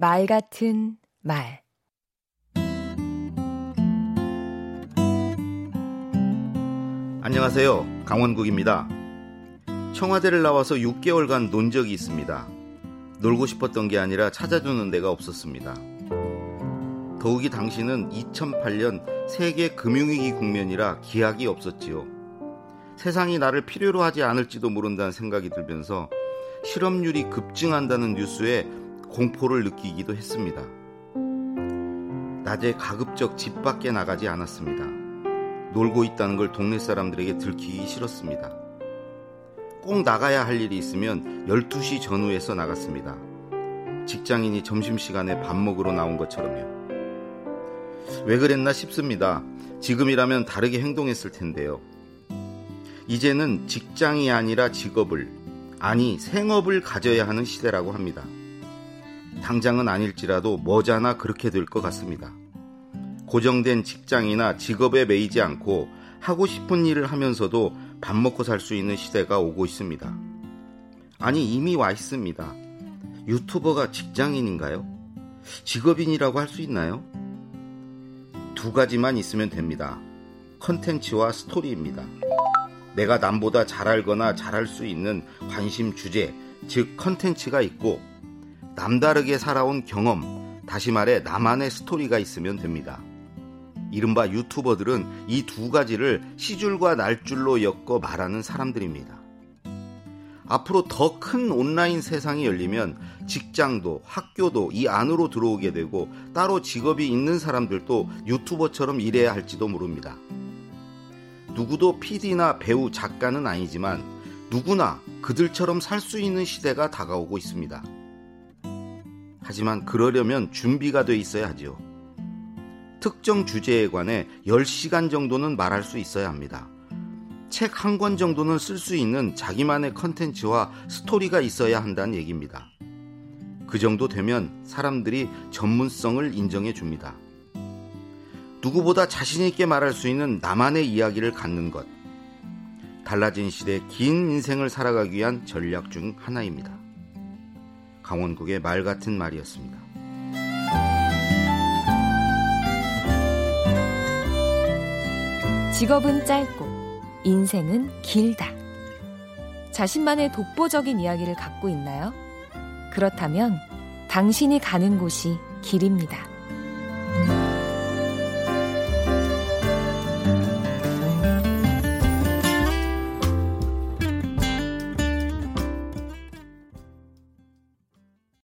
말 같은 말 안녕하세요. 강원국입니다. 청와대를 나와서 6개월간 논 적이 있습니다. 놀고 싶었던 게 아니라 찾아주는 데가 없었습니다. 더욱이 당시는 2008년 세계 금융위기 국면이라 기약이 없었지요. 세상이 나를 필요로 하지 않을지도 모른다는 생각이 들면서 실업률이 급증한다는 뉴스에 공포를 느끼기도 했습니다. 낮에 가급적 집 밖에 나가지 않았습니다. 놀고 있다는 걸 동네 사람들에게 들키기 싫었습니다. 꼭 나가야 할 일이 있으면 12시 전후에서 나갔습니다. 직장인이 점심시간에 밥 먹으러 나온 것처럼요. 왜 그랬나 싶습니다. 지금이라면 다르게 행동했을 텐데요. 이제는 직장이 아니라 직업을, 아니 생업을 가져야 하는 시대라고 합니다. 당장은 아닐지라도 머자나 그렇게 될 것 같습니다. 고정된 직장이나 직업에 매이지 않고 하고 싶은 일을 하면서도 밥 먹고 살 수 있는 시대가 오고 있습니다. 아니, 이미 와 있습니다. 유튜버가 직장인인가요? 직업인이라고 할 수 있나요? 두 가지만 있으면 됩니다. 컨텐츠와 스토리입니다. 내가 남보다 잘 알거나 잘할 수 있는 관심 주제, 즉 컨텐츠가 있고 남다르게 살아온 경험, 다시 말해 나만의 스토리가 있으면 됩니다. 이른바 유튜버들은 이 두 가지를 씨줄과 날줄로 엮어 말하는 사람들입니다. 앞으로 더 큰 온라인 세상이 열리면 직장도 학교도 이 안으로 들어오게 되고 따로 직업이 있는 사람들도 유튜버처럼 일해야 할지도 모릅니다. 누구도 PD나 배우, 작가는 아니지만 누구나 그들처럼 살 수 있는 시대가 다가오고 있습니다. 하지만 그러려면 준비가 돼 있어야 하죠. 특정 주제에 관해 10시간 정도는 말할 수 있어야 합니다. 책 한 권 정도는 쓸 수 있는 자기만의 컨텐츠와 스토리가 있어야 한다는 얘기입니다. 그 정도 되면 사람들이 전문성을 인정해 줍니다. 누구보다 자신있게 말할 수 있는 나만의 이야기를 갖는 것. 달라진 시대 긴 인생을 살아가기 위한 전략 중 하나입니다. 강원국의 말 같은 말이었습니다. 직업은 짧고 인생은 길다. 자신만의 독보적인 이야기를 갖고 있나요? 그렇다면 당신이 가는 곳이 길입니다.